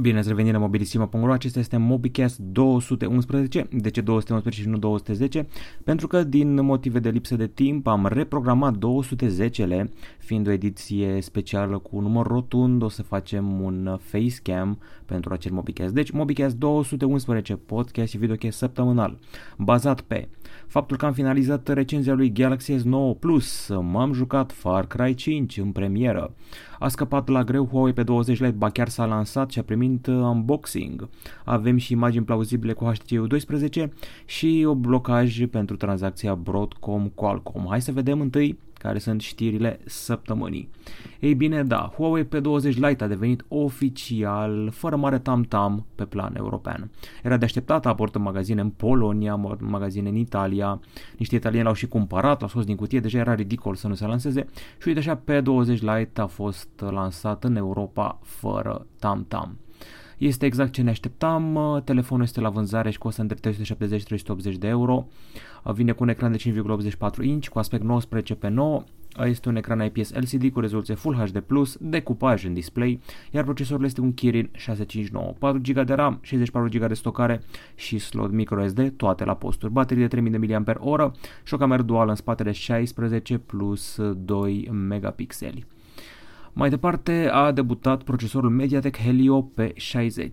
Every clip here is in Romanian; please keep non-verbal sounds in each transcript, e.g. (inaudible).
Bine ați revenit la mobilisima.ro, acesta este MobiCast 211, de ce 211 și nu 210? Pentru că din motive de lipsă de timp am reprogramat 210-le, fiind o ediție specială cu număr rotund, o să facem un facecam pentru acel MobiCast. Deci MobiCast 211, podcast și videocast săptămânal, bazat pe faptul că am finalizat recenzia lui Galaxy S9 Plus, m-am jucat Far Cry 5 în premieră, a scăpat la greu Huawei pe 20 Lite, ba chiar s-a lansat și a primit uh, unboxing. Avem și imagini plauzibile cu HTC U12 și o blocaj pentru tranzacția Broadcom-Qualcomm. Hai să vedem întâi care sunt știrile săptămânii. Ei bine, da, Huawei P20 Lite a devenit oficial, fără mare tam-tam, pe plan european. Era de așteptat, a apărut în magazine în Polonia, magazine în Italia, niște italieni l-au și cumpărat, l-au scos din cutie, deja era ridicol să nu se lanseze și uite așa P20 Lite a fost lansat în Europa fără tam-tam. Este exact ce ne așteptam, telefonul este la vânzare și costă între 370-380 de euro, vine cu un ecran de 5,84 inch cu aspect 19 pe 9, este un ecran IPS LCD cu rezoluție Full HD+, decupaj în display, iar procesorul este un Kirin 659, 4 GB de RAM, 64 GB de stocare și slot microSD, toate la posturi, baterie de 3000 mAh și o cameră duală în spatele 16 plus 2 megapixeli. Mai departe a debutat procesorul MediaTek Helio P60.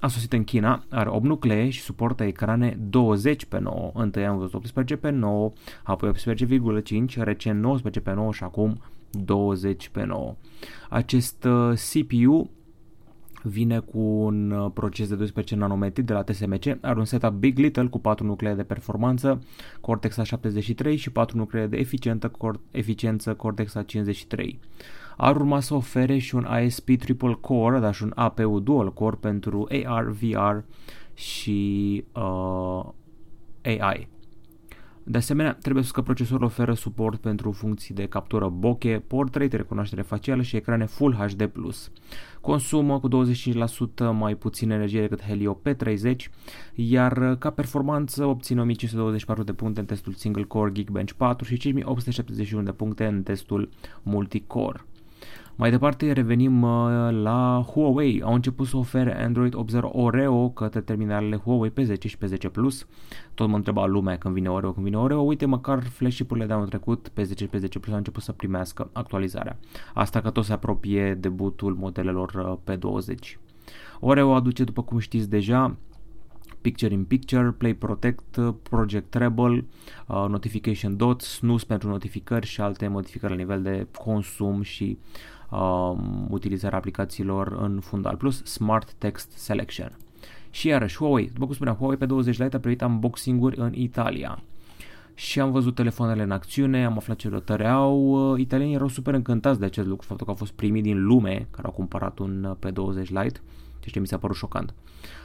A sosit în China, are 8 nuclee și suportă ecrane 20 pe 9. Întâi am văzut 18 pe 9, apoi 18,5, recent 19 pe 9 și acum 20 pe 9. Acest uh, CPU vine cu un uh, proces de 12 nanometri de la TSMC, are un setup Big Little cu 4 nuclee de performanță Cortex A73 și 4 nuclee de eficiență, eficiență Cortex A53 ar urma să ofere și un ISP triple core, dar și un APU dual core pentru AR, VR și uh, AI. De asemenea, trebuie să că procesorul oferă suport pentru funcții de captură bokeh, portrait, recunoaștere facială și ecrane Full HD+. Consumă cu 25% mai puțin energie decât Helio P30, iar ca performanță obține 1524 de puncte în testul single core Geekbench 4 și 5871 de puncte în testul multicore. Mai departe revenim uh, la Huawei. Au început să ofere Android 8.0 Oreo către terminalele Huawei P10 și P10 Plus. Tot mă întreba lumea când vine Oreo, când vine Oreo. Uite, măcar flagship-urile de anul trecut P10 și P10 Plus au început să primească actualizarea. Asta că tot se apropie debutul modelelor uh, P20. Oreo aduce, după cum știți deja, Picture in Picture, Play Protect, Project Treble, uh, Notification Dots, Snooze pentru notificări și alte modificări la nivel de consum și um, utilizarea aplicațiilor în fundal, plus Smart Text Selection. Și iarăși Huawei, după cum spuneam, Huawei pe 20 Lite a primit unboxing-uri în Italia și am văzut telefoanele în acțiune, am aflat ce rotări au. Uh, italienii erau super încântați de acest lucru, faptul că au fost primii din lume care au cumpărat un uh, P20 Lite, ceea ce mi s-a părut șocant.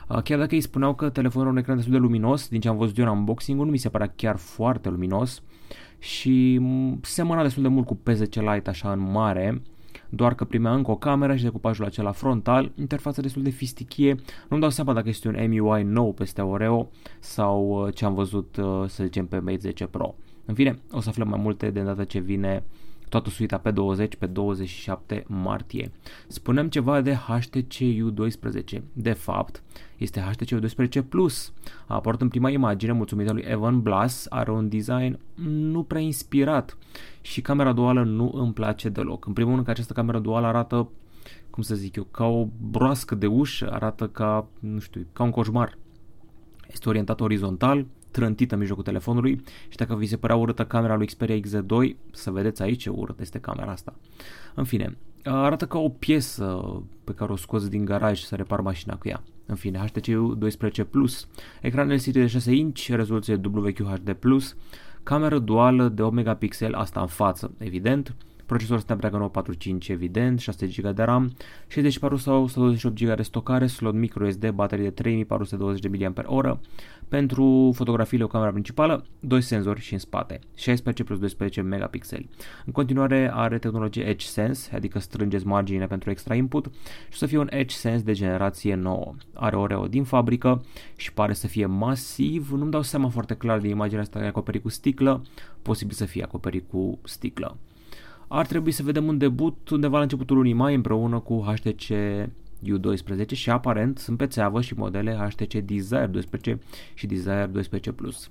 Uh, chiar dacă îi spuneau că telefonul are un ecran destul de luminos, din ce am văzut eu în unboxing-ul, nu mi se părea chiar foarte luminos și mm, semăna destul de mult cu P10 Lite așa în mare, doar că primea încă o cameră și decupajul acela frontal, interfața destul de fistichie, nu-mi dau seama dacă este un MUI nou peste Oreo sau uh, ce am văzut, uh, să zicem, pe Mate 10 Pro. În fine, o să aflăm mai multe de data ce vine toată suita pe 20 pe 27 martie. Spunem ceva de HTC U12. De fapt, este HTC U12 Plus. A apărut în prima imagine mulțumită lui Evan Blass, are un design nu prea inspirat și camera duală nu îmi place deloc. În primul rând că această cameră duală arată cum să zic eu, ca o broască de ușă, arată ca, nu știu, ca un coșmar. Este orientat orizontal, trântită în mijlocul telefonului și dacă vi se părea urâtă camera lui Xperia XZ2, să vedeți aici ce urâtă este camera asta. În fine, arată ca o piesă pe care o scoți din garaj să repar mașina cu ea. În fine, HTC 12 Plus, ecran LCD de 6 inch, rezoluție WQHD+, cameră duală de 8 megapixel, asta în față, evident, procesor Snapdragon 845 evident, 6 GB de RAM, 64 sau 128 GB de stocare, slot microSD, baterie de 3420 mAh, pentru fotografiile o cameră principală, doi senzori și în spate, 16 plus 12 megapixeli. În continuare are tehnologie Edge Sense, adică strângeți marginile pentru extra input și o să fie un Edge Sense de generație nouă. Are Oreo din fabrică și pare să fie masiv, nu-mi dau seama foarte clar din imaginea asta că e acoperit cu sticlă, posibil să fie acoperit cu sticlă ar trebui să vedem un debut undeva la începutul lunii mai împreună cu HTC U12 și aparent sunt pe țeavă și modele HTC Desire 12 și Desire 12 Plus.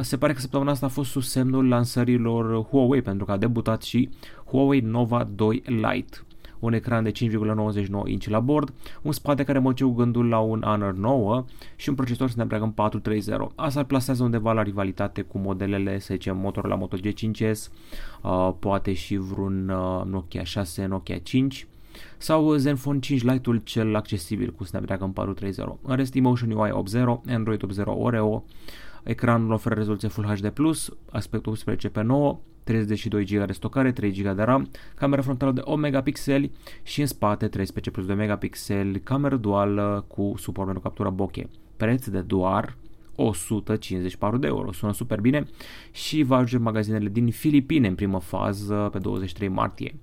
Se pare că săptămâna asta a fost sub semnul lansărilor Huawei pentru că a debutat și Huawei Nova 2 Lite un ecran de 5,99 inch la bord, un spate care mă gândul la un Honor 9 și un procesor Snapdragon 430. Asta îl plasează undeva la rivalitate cu modelele, să zicem, Motorola Moto G5s, uh, poate și vreun uh, Nokia 6, Nokia 5 sau Zenfone 5 Lite-ul cel accesibil cu Snapdragon 430. În rest, Emotion UI 8.0, Android 8.0 Oreo, ecranul oferă rezoluție Full HD+, aspect 18 pe 9, 32 GB de stocare, 3 GB de RAM, camera frontală de 8 megapixeli și în spate 13 plus 2 megapixeli, cameră duală cu suport pentru captura bokeh. Preț de doar 154 de euro. Sună super bine și va ajunge magazinele din Filipine în primă fază pe 23 martie.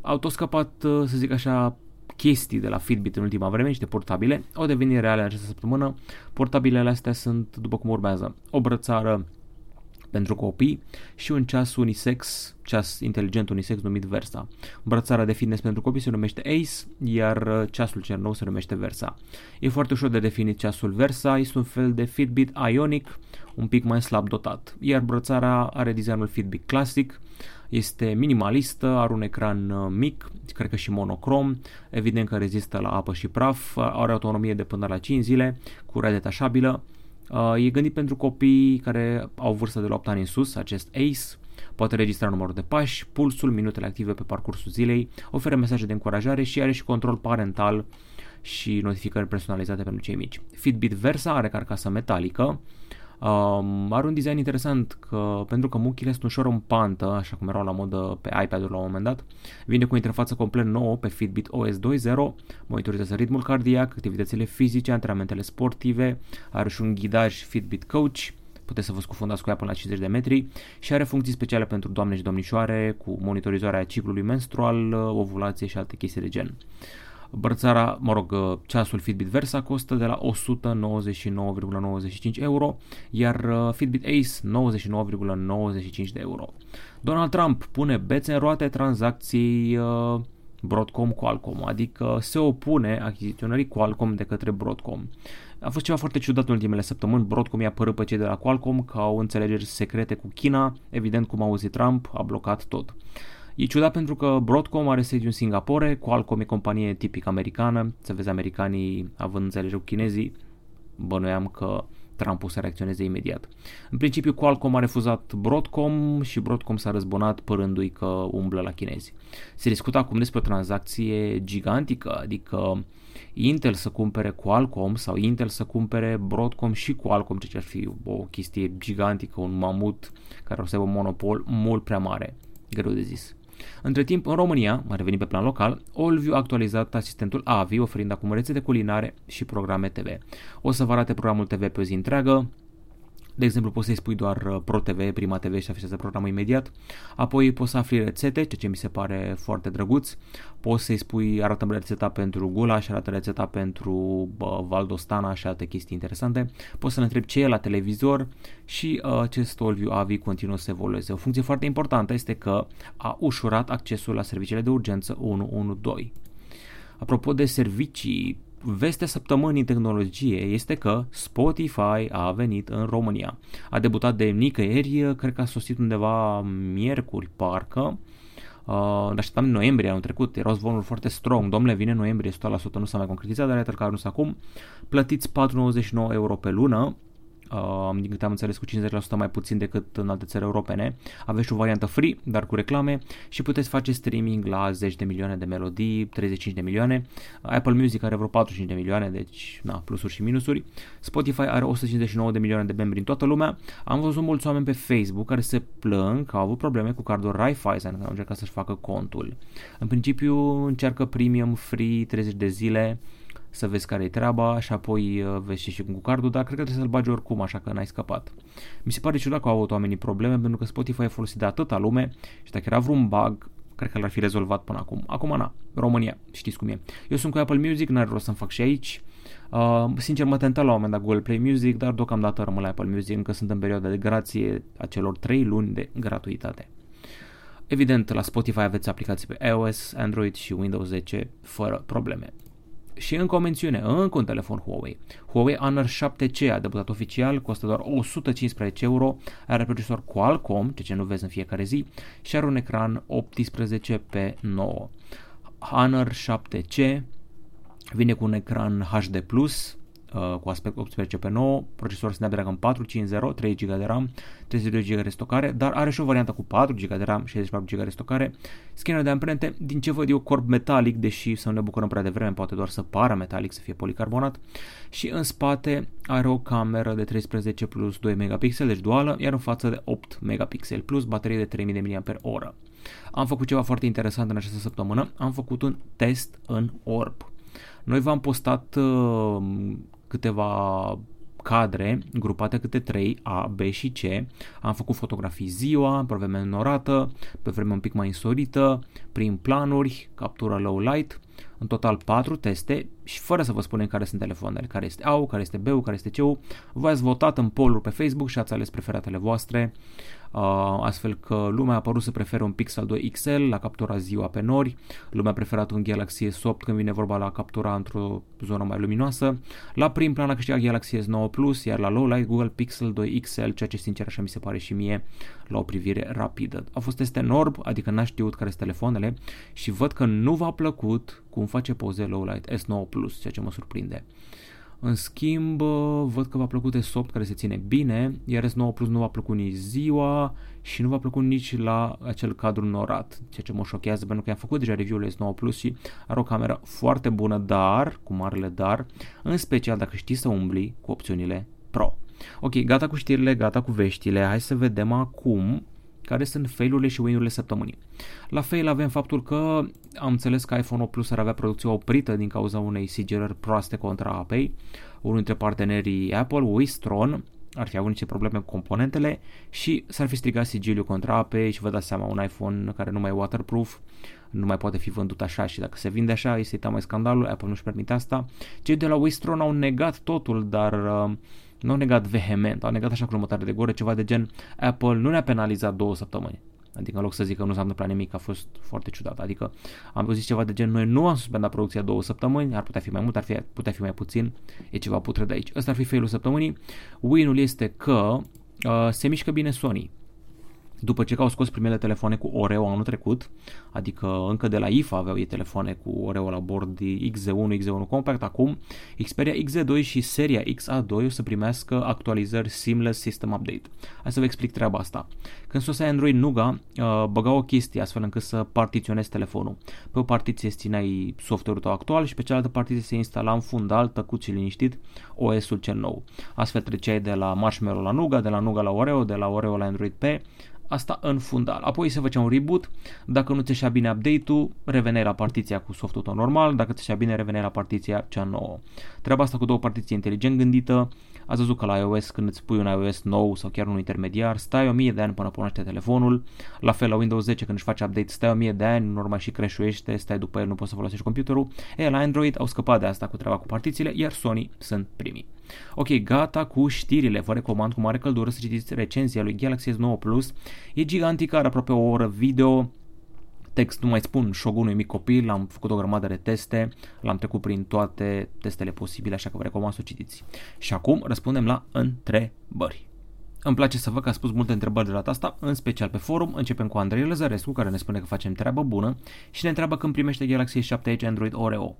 Au tot scăpat, să zic așa, chestii de la Fitbit în ultima vreme, niște portabile, au devenit reale în această săptămână. Portabilele astea sunt după cum urmează. O brățară pentru copii și un ceas unisex, ceas inteligent unisex numit Versa. Brățara de fitness pentru copii se numește Ace, iar uh, ceasul cel nou se numește Versa. E foarte ușor de definit ceasul Versa, este un fel de Fitbit Ionic, un pic mai slab dotat, iar brățara are designul Fitbit Classic, este minimalistă, are un ecran uh, mic, cred că și monocrom, evident că rezistă la apă și praf, are autonomie de până la 5 zile, curea detașabilă, Uh, e gândit pentru copii care au vârstă de la 8 ani în sus, acest ACE, poate registra numărul de pași, pulsul, minutele active pe parcursul zilei, oferă mesaje de încurajare și are și control parental și notificări personalizate pentru cei mici. Fitbit Versa are carcasă metalică, Um, are un design interesant că, pentru că muchile sunt ușor în pantă, așa cum erau la modă pe iPad-ul la un moment dat. Vine cu o interfață complet nouă pe Fitbit OS 2.0, monitorizează ritmul cardiac, activitățile fizice, antrenamentele sportive, are și un ghidaj Fitbit Coach, puteți să vă scufundați cu ea până la 50 de metri și are funcții speciale pentru doamne și domnișoare cu monitorizarea ciclului menstrual, ovulație și alte chestii de gen. Brățara, mă rog, uh, ceasul Fitbit Versa costă de la 199,95 euro, iar uh, Fitbit Ace 99,95 de euro. Donald Trump pune bețe în roate tranzacției uh, Broadcom Qualcomm, adică se opune achiziționării Qualcomm de către Broadcom. A fost ceva foarte ciudat în ultimele săptămâni, Broadcom i-a părât pe cei de la Qualcomm că au înțelegeri secrete cu China, evident cum a auzit Trump, a blocat tot. E ciudat pentru că Broadcom are sediu în Singapore, Qualcomm e companie tipic americană, să vezi americanii având înțelegere cu chinezii, bănuiam că Trump o să reacționeze imediat. În principiu, Qualcomm a refuzat Broadcom și Broadcom s-a răzbunat părându-i că umblă la chinezi. Se discută acum despre o tranzacție gigantică, adică Intel să cumpere Qualcomm sau Intel să cumpere Broadcom și Qualcomm, ceea ce ar fi o chestie gigantică, un mamut care o să aibă un monopol mult prea mare. Greu de zis. Între timp, în România, mai revenim pe plan local, Olviu a actualizat asistentul AVI, oferind acum rețete culinare și programe TV. O să vă arate programul TV pe o zi întreagă, de exemplu, poți să-i spui doar uh, Pro TV, Prima TV și afișează programul imediat. Apoi poți să afli rețete, ceea ce mi se pare foarte drăguț. Poți să-i spui arată rețeta pentru gulaș și arată rețeta pentru bă, valdostana și alte chestii interesante. Poți să-l întrebi ce e la televizor și uh, acest Olviu AVI continuă să evolueze. O funcție foarte importantă este că a ușurat accesul la serviciile de urgență 112. Apropo de servicii vestea săptămânii tehnologie este că Spotify a venit în România. A debutat de nicăieri, cred că a sosit undeva miercuri, parcă. Uh, așteptam în noiembrie anul trecut, era zvonul foarte strong, domnule vine în noiembrie 100%, nu s-a mai concretizat, dar iată că a ajuns acum. Plătiți 4,99 euro pe lună, uh, din câte am înțeles cu 50% mai puțin decât în alte țări europene. Aveți și o variantă free, dar cu reclame și puteți face streaming la 10 de milioane de melodii, 35 de milioane. Apple Music are vreo 45 de milioane, deci na, plusuri și minusuri. Spotify are 159 de milioane de membri în toată lumea. Am văzut mulți oameni pe Facebook care se plâng că au avut probleme cu cardul Raiffeisen când au încercat să-și facă contul. În principiu încearcă premium free 30 de zile să vezi care e treaba și apoi uh, vezi și cu cardul, dar cred că trebuie să-l bagi oricum, așa că n-ai scăpat. Mi se pare ciudat că au avut oamenii probleme, pentru că Spotify e folosit de atâta lume și dacă era vreun bug, cred că l-ar fi rezolvat până acum. Acum, na, România, știți cum e. Eu sunt cu Apple Music, n-are rost să-mi fac și aici. Uh, sincer, mă tenta la un moment dat Google Play Music, dar deocamdată rămân la Apple Music, încă sunt în perioada de grație a celor 3 luni de gratuitate. Evident, la Spotify aveți aplicații pe iOS, Android și Windows 10 fără probleme. Și încă o mențiune, încă un telefon Huawei. Huawei Honor 7C a debutat oficial, costă doar 115 euro, are procesor Qualcomm, ceea ce nu vezi în fiecare zi, și are un ecran 18 pe 9. Honor 7C vine cu un ecran HD+, Uh, cu aspect 18 pe 9, procesor Snapdragon 450, 3 GB de RAM, 32 GB de stocare, dar are și o variantă cu 4 GB de RAM, 64 GB de stocare, scanner de amprente, din ce văd eu corp metalic, deși să nu ne bucurăm prea devreme, poate doar să pară metalic, să fie policarbonat, și în spate are o cameră de 13 plus 2 megapixel, deci duală, iar în față de 8 megapixel plus baterie de 3000 mAh. Am făcut ceva foarte interesant în această săptămână, am făcut un test în orb. Noi v-am postat uh, câteva cadre grupate câte 3, A, B și C. Am făcut fotografii ziua, pe vreme norată, pe vreme un pic mai însorită, prin planuri, captură low light, în total 4 teste și fără să vă spunem care sunt telefoanele, care este A, care este B, care este C. V-ați votat în poluri pe Facebook și ați ales preferatele voastre. Uh, astfel că lumea a părut să prefere un Pixel 2 XL la captura ziua pe nori, lumea a preferat un Galaxy S8 când vine vorba la captura într-o zonă mai luminoasă, la prim plan a câștigat Galaxy S9 Plus, iar la low light Google Pixel 2 XL, ceea ce sincer așa mi se pare și mie la o privire rapidă. A fost teste în orb, adică n-a știut care sunt telefoanele și văd că nu v-a plăcut cum face poze low light S9 Plus, ceea ce mă surprinde. În schimb, văd că v-a plăcut S8 care se ține bine, iar S9 Plus nu v-a plăcut nici ziua și nu v-a plăcut nici la acel cadru norat, ceea ce mă șochează pentru că am făcut deja review-ul S9 Plus și are o cameră foarte bună, dar, cu marele dar, în special dacă știi să umbli cu opțiunile Pro. Ok, gata cu știrile, gata cu veștile, hai să vedem acum care sunt failurile și win-urile săptămânii. La fail avem faptul că am înțeles că iPhone 8 Plus ar avea producția oprită din cauza unei sigilări proaste contra apei. Unul dintre partenerii Apple, Wistron, ar fi avut niște probleme cu componentele și s-ar fi strigat sigiliul contra apei și vă dați seama, un iPhone care nu mai e waterproof nu mai poate fi vândut așa și dacă se vinde așa, este mai scandalul, Apple nu-și permite asta. Cei de la Wistron au negat totul, dar uh, nu au negat vehement, au negat așa cu jumătate de gură, ceva de gen Apple nu ne-a penalizat două săptămâni. Adică în loc să zic că nu s-a întâmplat nimic, a fost foarte ciudat. Adică am zis ceva de gen, noi nu am suspendat producția două săptămâni, ar putea fi mai mult, ar fi, putea fi mai puțin, e ceva putre de aici. Ăsta ar fi failul săptămânii. Win-ul este că uh, se mișcă bine Sony. După ce au scos primele telefoane cu Oreo anul trecut, adică încă de la IFA aveau ei telefoane cu Oreo la bord XZ1, XZ1 Compact, acum Xperia XZ2 și seria XA2 o să primească actualizări Seamless System Update. Hai să vă explic treaba asta. Când sosea Android Nougat, uh, băga o chestie astfel încât să partiționezi telefonul. Pe o partiție îți țineai software-ul tău actual și pe cealaltă partiție se instala în fundal, tăcut și liniștit, OS-ul cel nou. Astfel treceai de la Marshmallow la Nougat, de la Nougat la Oreo, de la Oreo la Android P, asta în fundal. Apoi se făcea un reboot, dacă nu ți bine update-ul, reveneai la partiția cu softul tău normal, dacă ți bine, reveneai la partiția cea nouă. Treaba asta cu două partiții inteligent gândită, ați văzut că la iOS când îți pui un iOS nou sau chiar un intermediar, stai 1000 de ani până pornește telefonul, la fel la Windows 10 când își face update stai 1000 de ani, normal și creșuiește, stai după el, nu poți să folosești computerul. E, la Android au scăpat de asta cu treaba cu partițiile, iar Sony sunt primii. Ok, gata cu știrile. Vă recomand cu mare căldură să citiți recenzia lui Galaxy S9 Plus. E gigantică, are aproape o oră video, text, nu mai spun, Shogun mic copil, am făcut o grămadă de teste, l-am trecut prin toate testele posibile, așa că vă recomand să o citiți. Și acum răspundem la întrebări. Îmi place să văd că a spus multe întrebări de data asta, în special pe forum. Începem cu Andrei Lăzărescu, care ne spune că facem treabă bună și ne întreabă când primește Galaxy 7 Edge Android Oreo.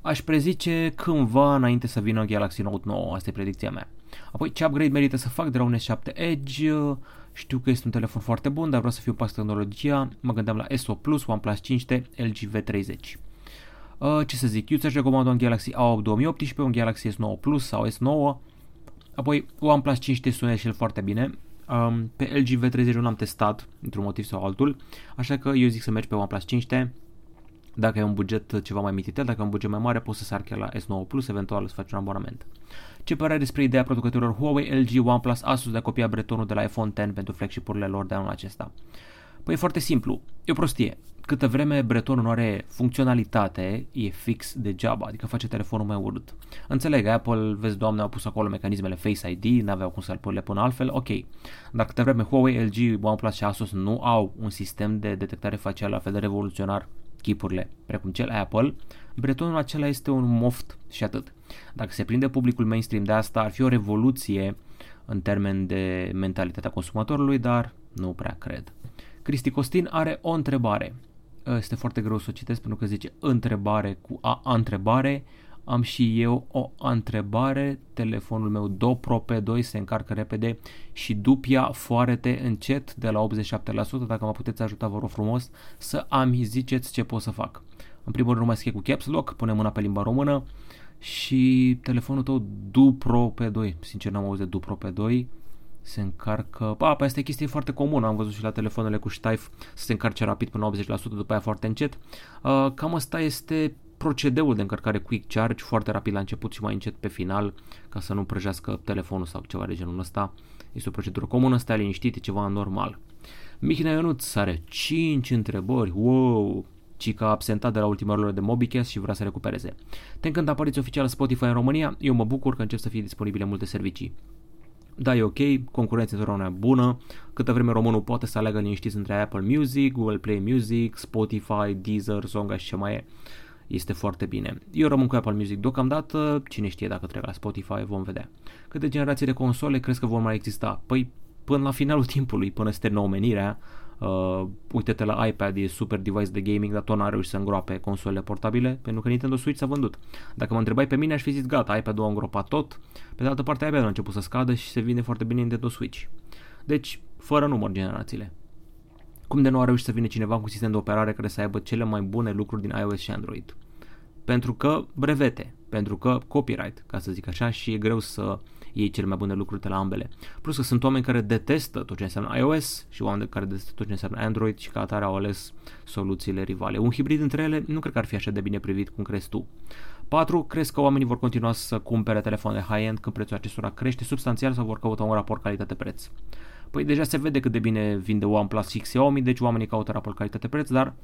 Aș prezice cândva înainte să vină Galaxy Note 9, asta e predicția mea. Apoi, ce upgrade merită să fac de la un S7 Edge? Știu că este un telefon foarte bun, dar vreau să fiu pas tehnologia. Mă gândeam la S8 Plus, OnePlus 5T, LG V30. Uh, ce să zic, eu ți-aș recomanda un Galaxy A8 2018, un Galaxy S9 Plus sau S9. Apoi OnePlus 5T sună și el foarte bine. Um, pe LG V30 nu l-am testat, într-un motiv sau altul, așa că eu zic să mergi pe OnePlus 5T dacă ai un buget ceva mai mititel, dacă ai un buget mai mare, poți să sar chiar la S9 Plus, eventual să faci un abonament. Ce părere despre ideea producătorilor Huawei, LG, OnePlus, Asus de a copia bretonul de la iPhone X pentru flagship-urile lor de anul acesta? Păi e foarte simplu, e o prostie. Câtă vreme bretonul nu are funcționalitate, e fix degeaba, adică face telefonul mai urât. Înțeleg, Apple, vezi, doamne, au pus acolo mecanismele Face ID, n-aveau cum să-l le până altfel, ok. Dar câtă vreme Huawei, LG, OnePlus și Asus nu au un sistem de detectare facială la fel de revoluționar chipurile, precum cel Apple, bretonul acela este un moft și atât. Dacă se prinde publicul mainstream de asta, ar fi o revoluție în termen de mentalitatea consumatorului, dar nu prea cred. Cristi Costin are o întrebare. Este foarte greu să o citesc pentru că zice întrebare cu a, a întrebare. Am și eu o întrebare. Telefonul meu Do Pro P2 se încarcă repede și dupia foarete încet de la 87%. Dacă mă puteți ajuta, vă rog frumos să ami ziceți ce pot să fac. În primul rând nu mai scrie cu caps lock, pune mâna pe limba română și telefonul tău Dupro P2. Sincer n-am auzit Dupro P2 se încarcă... Pa, pe asta e chestie foarte comună, am văzut și la telefoanele cu Stife să se încarce rapid până 80%, după aia foarte încet. Uh, cam asta este procedeul de încărcare quick charge, foarte rapid la început și mai încet pe final, ca să nu prăjească telefonul sau ceva de genul ăsta. Este o procedură comună, stai liniștit, e ceva normal. Mihnea Ionuț are 5 întrebări, wow, ci că a absentat de la ultima lor de Mobicast și vrea să recupereze. Te încântă apariți oficială Spotify în România, eu mă bucur că încep să fie disponibile multe servicii. Da, e ok, concurența întotdeauna bună, câtă vreme românul poate să aleagă liniștit între Apple Music, Google Play Music, Spotify, Deezer, Zonga și ce mai e. Este foarte bine. Eu rămân cu Apple Music deocamdată, cine știe dacă trec la Spotify, vom vedea. Câte generații de console crezi că vor mai exista? Păi până la finalul (laughs) timpului, până se termină omenirea, Uh, uite-te la iPad, e super device de gaming, dar tot n-a reușit să îngroape consolele portabile, pentru că Nintendo Switch s-a vândut. Dacă mă întrebai pe mine, aș fi zis gata, iPad-ul a îngropat tot, pe de altă parte iPad a început să scadă și se vinde foarte bine Nintendo Switch. Deci, fără număr generațiile. Cum de nu a reușit să vină cineva cu un sistem de operare care să aibă cele mai bune lucruri din iOS și Android? Pentru că brevete, pentru că copyright, ca să zic așa, și e greu să iei cele mai bune lucruri de la ambele. Plus că sunt oameni care detestă tot ce înseamnă iOS și oameni care detestă tot ce înseamnă Android și ca atare au ales soluțiile rivale. Un hibrid între ele nu cred că ar fi așa de bine privit cum crezi tu. 4. Crezi că oamenii vor continua să cumpere telefoane high-end când prețul acestora crește substanțial sau vor căuta un raport calitate-preț? Păi deja se vede cât de bine vinde OnePlus și Xiaomi, deci oamenii caută raport calitate-preț, dar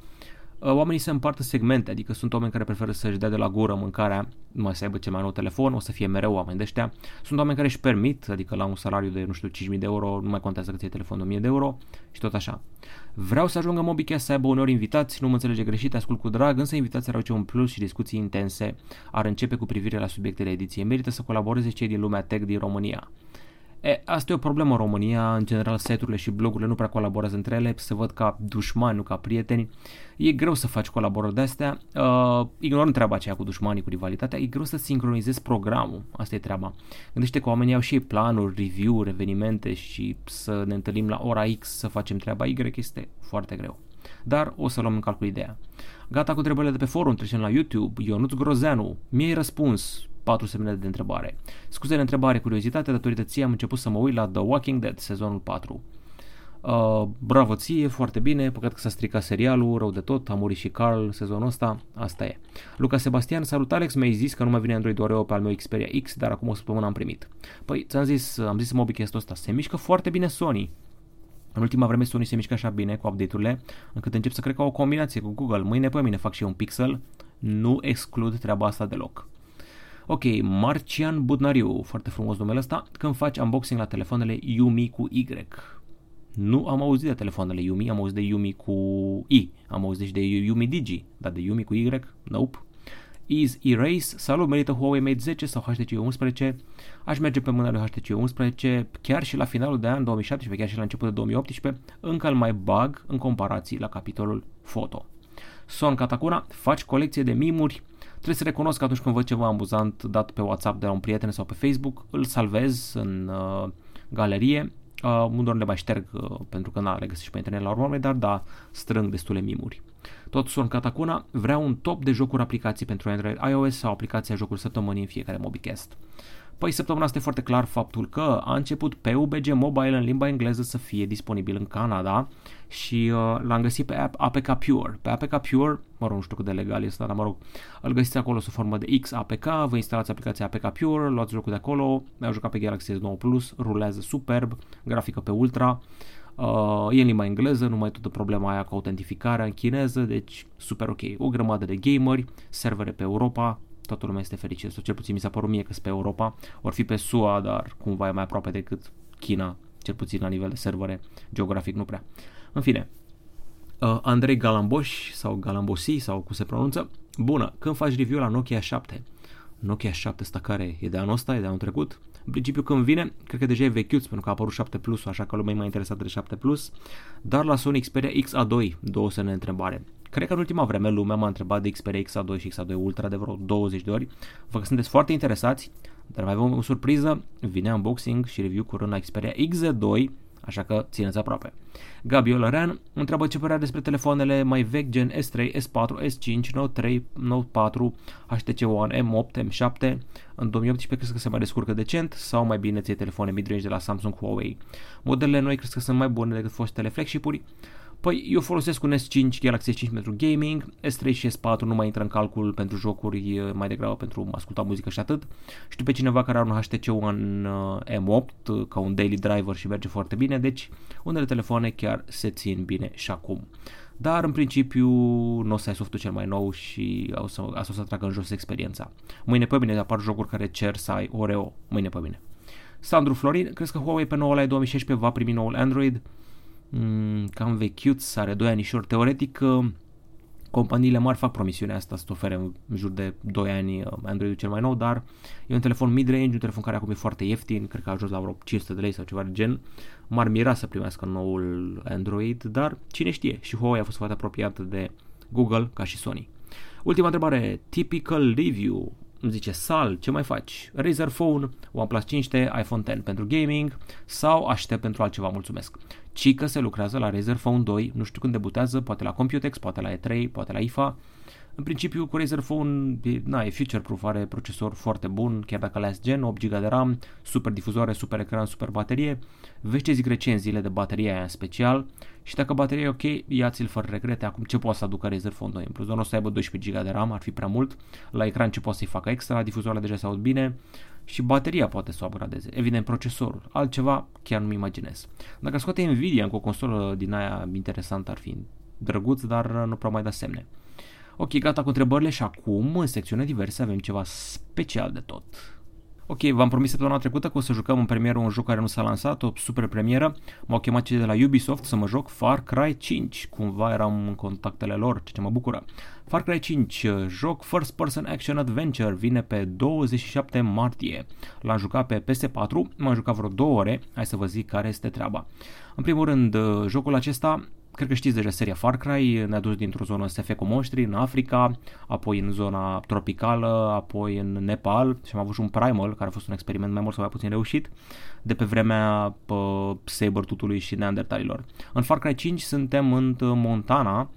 Uh, oamenii se împartă segmente, adică sunt oameni care preferă să-și dea de la gură mâncarea, mai să aibă cel mai nou telefon, o să fie mereu oameni de ăștia. Sunt oameni care își permit, adică la un salariu de, nu știu, 5.000 de euro, nu mai contează că ți telefon de 1.000 de euro și tot așa. Vreau să ajungă Mobicast să aibă uneori invitați, nu mă înțelege greșit, ascult cu drag, însă invitații ar un plus și discuții intense, ar începe cu privire la subiectele ediției. Merită să colaboreze cei din lumea tech din România. E, asta e o problemă în România, în general seturile și blogurile nu prea colaborează între ele, se văd ca dușmani, nu ca prieteni. E greu să faci colaborări de astea, uh, ignorând treaba aceea cu dușmanii, cu rivalitatea, e greu să sincronizezi programul, asta e treaba. Gândește că oamenii au și planuri, review-uri, evenimente și să ne întâlnim la ora X să facem treaba Y este foarte greu. Dar o să luăm în calcul ideea. Gata cu întrebările de pe forum, trecem la YouTube. Ionuț Grozeanu, mi-ai răspuns, patru semne de întrebare. Scuze de întrebare, curiozitate, datorită ție am început să mă uit la The Walking Dead, sezonul 4. Uh, bravo ție, foarte bine, păcat că s-a stricat serialul, rău de tot, a murit și Carl sezonul ăsta, asta e. Luca Sebastian, salut Alex, mi-ai zis că nu mai vine Android Oreo pe al meu Xperia X, dar acum o săptămână am primit. Păi, ți-am zis, am zis în Mobicast ăsta, se mișcă foarte bine Sony. În ultima vreme Sony se mișcă așa bine cu update-urile, încât încep să cred că o combinație cu Google. Mâine pe mine fac și eu un Pixel, nu exclud treaba asta deloc. Ok, Marcian Budnariu, foarte frumos numele ăsta, când faci unboxing la telefoanele Yumi cu Y. Nu am auzit de telefoanele Yumi, am auzit de Yumi cu I, am auzit și de Yumi Digi, dar de Yumi cu Y, nope. Is Erase, salut, merită Huawei Mate 10 sau HTC 11. Aș merge pe mâna lui HTC 11 chiar și la finalul de an 2017, chiar și la începutul de 2018, încă îl mai bag în comparații la capitolul foto. Son Katakura, faci colecție de mimuri, Trebuie să recunosc că atunci când văd ceva amuzant dat pe WhatsApp de la un prieten sau pe Facebook, îl salvez în uh, galerie. Uh, unde le mai șterg uh, pentru că n-a le găsit și pe internet la urmă, dar da, strâng destule mimuri. Tot sunt Catacuna, vreau un top de jocuri aplicații pentru Android iOS sau aplicația jocuri săptămânii în fiecare Mobicast. Păi săptămâna asta e foarte clar faptul că a început PUBG Mobile în limba engleză să fie disponibil în Canada și uh, l-am găsit pe APK Pure. Pe APK Pure, mă rog, nu știu cât de legal este, dar mă rog, îl găsiți acolo sub formă de XAPK, vă instalați aplicația APK Pure, luați jocul de acolo, mi-au jucat pe Galaxy S9 Plus, rulează superb, grafică pe ultra, Uh, e în limba engleză, nu mai toată problema aia cu autentificarea în chineză, deci super ok. O grămadă de gameri, servere pe Europa, toată lumea este fericită, sau cel puțin mi s-a părut mie că pe Europa, or fi pe SUA, dar cumva e mai aproape decât China, cel puțin la nivel de servere geografic nu prea. În fine, Uh, Andrei Galamboș sau Galambosi sau cum se pronunță. Bună, când faci review la Nokia 7? Nokia 7 ăsta care e de anul ăsta, e de anul trecut? În principiu când vine, cred că deja e vechiut pentru că a apărut 7 Plus, așa că lumea e mai interesată de 7 Plus, dar la Sony Xperia XA2, două semne întrebare. Cred că în ultima vreme lumea m-a întrebat de Xperia XA2 și XA2 Ultra de vreo 20 de ori. Vă că sunteți foarte interesați, dar mai avem o surpriză, vine unboxing și review curând la Xperia XZ2, așa că țineți aproape. Gabi Olărean întreabă ce părea despre telefoanele mai vechi gen S3, S4, S5, Note 3, Note 4, HTC One, M8, M7. În 2018 crezi că se mai descurcă decent sau mai bine ți telefoane mid-range de la Samsung Huawei? Modelele noi crezi că sunt mai bune decât fostele flagship-uri? Păi eu folosesc un S5 Galaxy S5 pentru gaming, S3 și S4 nu mai intră în calcul pentru jocuri, mai degrabă pentru asculta muzică și atât. Știu pe cineva care are un HTC One uh, M8 ca un daily driver și merge foarte bine, deci unele telefoane chiar se țin bine și acum. Dar în principiu nu o să ai softul cel mai nou și o să, o să tragă în jos experiența. Mâine pe mine apar jocuri care cer să ai Oreo, mâine pe mine. Sandru Florin, crezi că Huawei pe noul 2016 va primi noul Android? Mm, cam vechiut, are 2 anișori. Teoretic, uh, companiile mari fac promisiunea asta să ofere în jur de 2 ani uh, Android-ul cel mai nou, dar e un telefon mid-range, un telefon care acum e foarte ieftin, cred că a ajuns la vreo 500 de lei sau ceva de gen. M-ar mira să primească noul Android, dar cine știe, și Huawei a fost foarte apropiat de Google ca și Sony. Ultima întrebare, typical review, îmi zice Sal, ce mai faci? Razer Phone, OnePlus 5T, iPhone 10 pentru gaming sau aștept pentru altceva, mulțumesc ci că se lucrează la Razer Phone 2, nu știu când debutează, poate la Computex, poate la E3, poate la IFA. În principiu, cu Razer Phone e, na, e future-proof, are procesor foarte bun, chiar dacă last gen, 8 GB de RAM, super difuzoare, super ecran, super baterie. Vezi ce zic recenziile de baterie aia în special și dacă bateria e ok, ia-ți-l fără regrete. Acum ce poate să aducă Razer Phone 2? În plus, nu o să aibă 12 GB de RAM, ar fi prea mult. La ecran ce poate să-i facă extra, difuzoarele deja se aud bine și bateria poate să o upgradeze. Evident, procesorul. Altceva chiar nu-mi imaginez. Dacă scoate Nvidia cu o consolă din aia interesantă ar fi drăguț, dar nu prea mai da semne. Ok, gata cu întrebările și acum, în secțiunea diverse, avem ceva special de tot. Ok, v-am promis săptămâna trecută că o să jucăm în premieră un joc care nu s-a lansat, o super premieră. M-au chemat cei de la Ubisoft să mă joc Far Cry 5. Cumva eram în contactele lor, ce, ce mă bucură. Far Cry 5, joc First Person Action Adventure, vine pe 27 martie. L-am jucat pe PS4, m-am jucat vreo două ore, hai să vă zic care este treaba. În primul rând, jocul acesta cred că știți deja seria Far Cry, ne-a dus dintr-o zonă SF cu monștri în Africa, apoi în zona tropicală, apoi în Nepal și am avut și un Primal, care a fost un experiment mai mult sau mai puțin reușit, de pe vremea uh, Sabertutului și Neandertalilor. În Far Cry 5 suntem în Montana,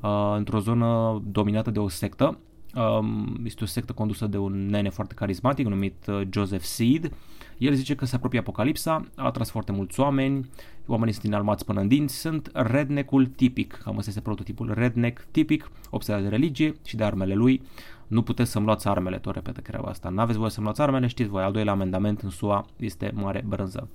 uh, într-o zonă dominată de o sectă, um, este o sectă condusă de un nene foarte carismatic numit uh, Joseph Seed, el zice că se apropie apocalipsa, a atras foarte mulți oameni, oamenii sunt înalmați până în dinți, sunt redneck-ul tipic, cam ăsta este prototipul redneck tipic, obsedat de religie și de armele lui. Nu puteți să-mi luați armele, tot repetă treaba asta. N-aveți voie să-mi luați armele, știți voi, al doilea amendament în SUA este mare brânză.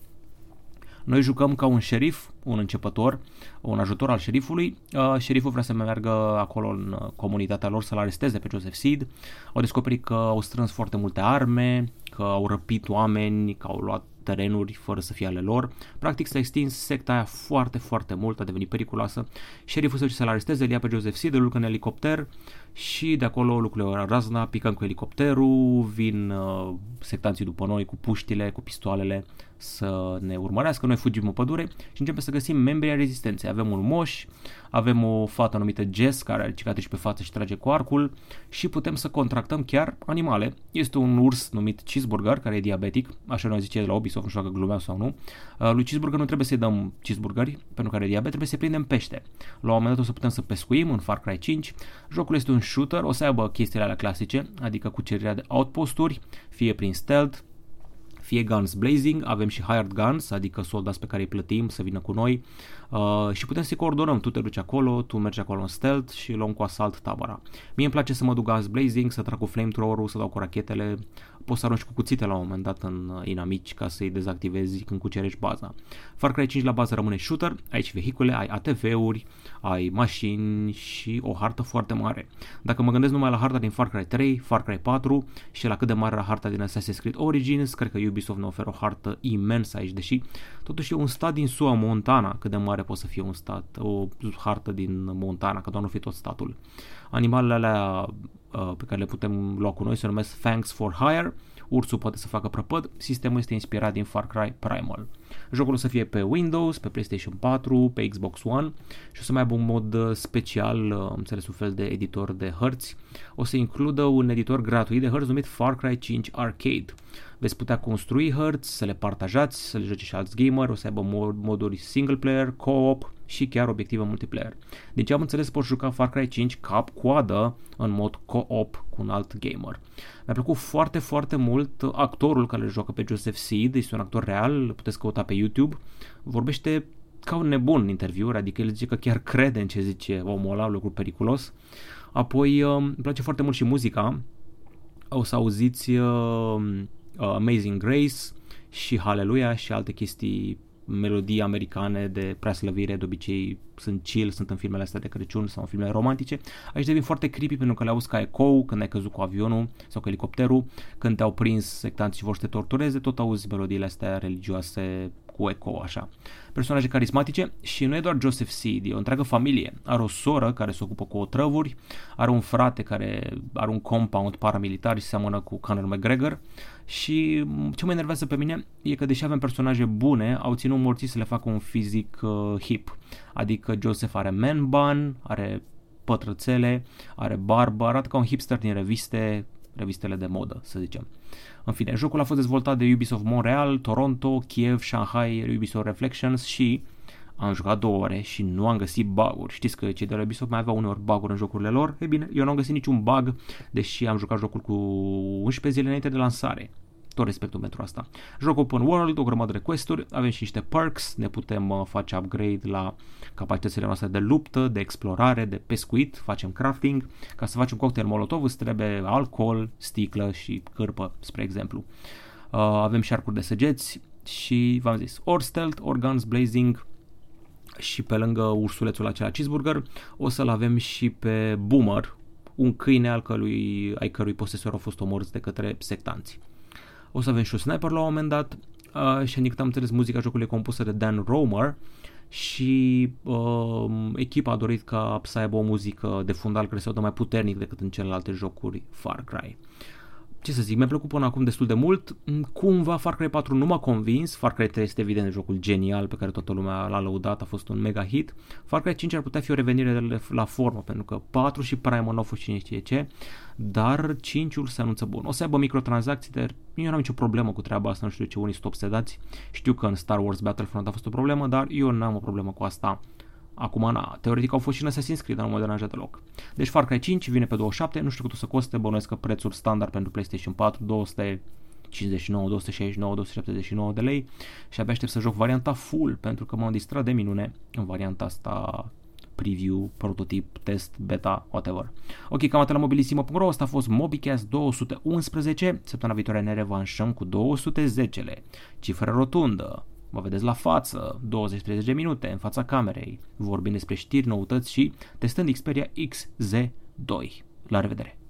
Noi jucăm ca un șerif, un începător, un ajutor al șerifului. Uh, șeriful vrea să meargă acolo în uh, comunitatea lor să-l aresteze pe Joseph Seed. Au descoperit că au strâns foarte multe arme, că au răpit oameni, că au luat terenuri fără să fie ale lor. Practic s-a extins secta aia foarte, foarte mult, a devenit periculoasă. Șeriful se duce să-l aresteze, îl ia pe Joseph Seed, îl în elicopter și de acolo lucrurile au razna, picăm cu elicopterul, vin uh, sectanții după noi cu puștile, cu pistoalele să ne urmărească, noi fugim în pădure și începem să găsim membrii ai rezistenței. Avem un moș, avem o fată numită Jess care are cicatrici pe față și trage cu arcul și putem să contractăm chiar animale. Este un urs numit Cheeseburger care e diabetic, așa ne zice de la Ubisoft, nu știu dacă glumeau sau nu. Uh, lui Cheeseburger nu trebuie să-i dăm cheeseburgeri pentru care e diabet, trebuie să prindem pește. La un moment dat o să putem să pescuim în Far Cry 5. Jocul este un shooter, o să aibă chestiile alea clasice, adică cucerirea de outposturi, fie prin stealth, fie guns blazing, avem și hired guns, adică soldați pe care îi plătim să vină cu noi uh, și putem să-i coordonăm. Tu te duci acolo, tu mergi acolo în stealth și luăm cu asalt tabăra. Mie îmi place să mă duc guns blazing, să trag cu flamethrower-ul, să dau cu rachetele, poți să arunci cu cuțite la un moment dat în uh, inamici ca să-i dezactivezi când cucerești baza. Far Cry 5 la bază rămâne shooter, ai și vehicule, ai ATV-uri, ai mașini și o hartă foarte mare. Dacă mă gândesc numai la harta din Far Cry 3, Far Cry 4 și la cât de mare era harta din Assassin's Creed Origins, cred că Ubisoft ne oferă o hartă imensă aici, deși totuși e un stat din SUA, Montana, cât de mare care poate să fie un stat, o hartă din Montana, că doar nu fi tot statul. Animalele alea uh, pe care le putem lua cu noi se numesc Thanks for Hire, ursul poate să facă prăpăd, sistemul este inspirat din Far Cry Primal. Jocul o să fie pe Windows, pe PlayStation 4, pe Xbox One și o să mai aibă un mod uh, special, uh, înțeles un fel de editor de hărți. O să includă un editor gratuit de hărți numit Far Cry 5 Arcade. Veți putea construi hărți, să le partajați, să le joace și alți gamer, o să aibă mod, moduri single player, co-op și chiar obiective multiplayer. Din ce am înțeles poți juca Far Cry 5 cap coadă în mod co-op cu un alt gamer. Mi-a plăcut foarte, foarte mult actorul care îl joacă pe Joseph Seed, este un actor real, îl puteți căuta pe YouTube, vorbește ca un nebun în interviuri, adică el zice că chiar crede în ce zice omul ăla, lucru periculos. Apoi um, îmi place foarte mult și muzica, o să auziți uh, Amazing Grace și Hallelujah și alte chestii melodii americane de preaslăvire, de obicei sunt chill, sunt în filmele astea de Crăciun sau în filmele romantice. Aici devin foarte creepy pentru că le auzi ca ecou când ai căzut cu avionul sau cu elicopterul, când te-au prins sectanții și vor să te tortureze, tot auzi melodiile astea religioase cu eco așa. Personaje carismatice și nu e doar Joseph Seed, e o întreagă familie. Are o soră care se ocupă cu otrăvuri, are un frate care are un compound paramilitar și seamănă cu Conor McGregor și ce mă enervează pe mine e că deși avem personaje bune, au ținut morții să le facă un fizic uh, hip. Adică Joseph are man bun, are pătrățele, are barbă, arată ca un hipster din reviste, revistele de modă, să zicem. În fine, jocul a fost dezvoltat de Ubisoft Montreal, Toronto, Kiev, Shanghai, Ubisoft Reflections și am jucat două ore și nu am găsit bug-uri. Știți că cei de la Ubisoft mai aveau uneori bug-uri în jocurile lor? E bine, eu nu am găsit niciun bug, deși am jucat jocul cu 11 zile înainte de lansare tot respectul pentru asta. Joc open world, o grămadă de quest-uri, avem și niște perks, ne putem uh, face upgrade la capacitățile noastre de luptă, de explorare, de pescuit, facem crafting. Ca să facem cocktail molotov îți trebuie alcool, sticlă și cârpă, spre exemplu. Uh, avem și arcuri de săgeți și, v-am zis, ori stealth, ori guns blazing, și pe lângă ursulețul acela cheeseburger o să-l avem și pe Boomer, un câine al cărui, ai cărui posesor au fost omorâți de către sectanți. O să avem și un sniper la un moment dat uh, și adică am înțeles muzica jocului e compusă de Dan Romer și uh, echipa a dorit ca să aibă o muzică de fundal care să o dă mai puternic decât în celelalte jocuri Far Cry. Uh, ce să zic, mi-a plăcut până acum destul de mult. Mm, cumva Far Cry 4 nu m-a convins. Far Cry 3 este evident jocul genial pe care toată lumea l-a lăudat, a fost un mega hit. Far Cry 5 ar putea fi o revenire de la formă, pentru că 4 și Prime nu au fost cine știe ce, dar 5-ul se anunță bun. O să aibă microtransacții, dar eu nu am nicio problemă cu treaba asta, nu știu ce unii sunt obsedați. Știu că în Star Wars Battlefront a fost o problemă, dar eu nu am o problemă cu asta Acum, na, teoretic au fost și în Assassin's Creed, dar nu mă deranjează deloc. Deci Far Cry 5 vine pe 27, nu știu cât o să coste, bănuiesc că prețul standard pentru PlayStation 4, 259, 269, 279 de lei și abia aștept să joc varianta full pentru că m-am distrat de minune în varianta asta preview, prototip, test, beta, whatever. Ok, cam atât la mobilisimo.ro, asta a fost MobiCast 211, săptămâna viitoare ne revanșăm cu 210-le, cifră rotundă, Mă vedeți la față, 20-30 de minute, în fața camerei, vorbind despre știri, noutăți și testând Xperia XZ2. La revedere!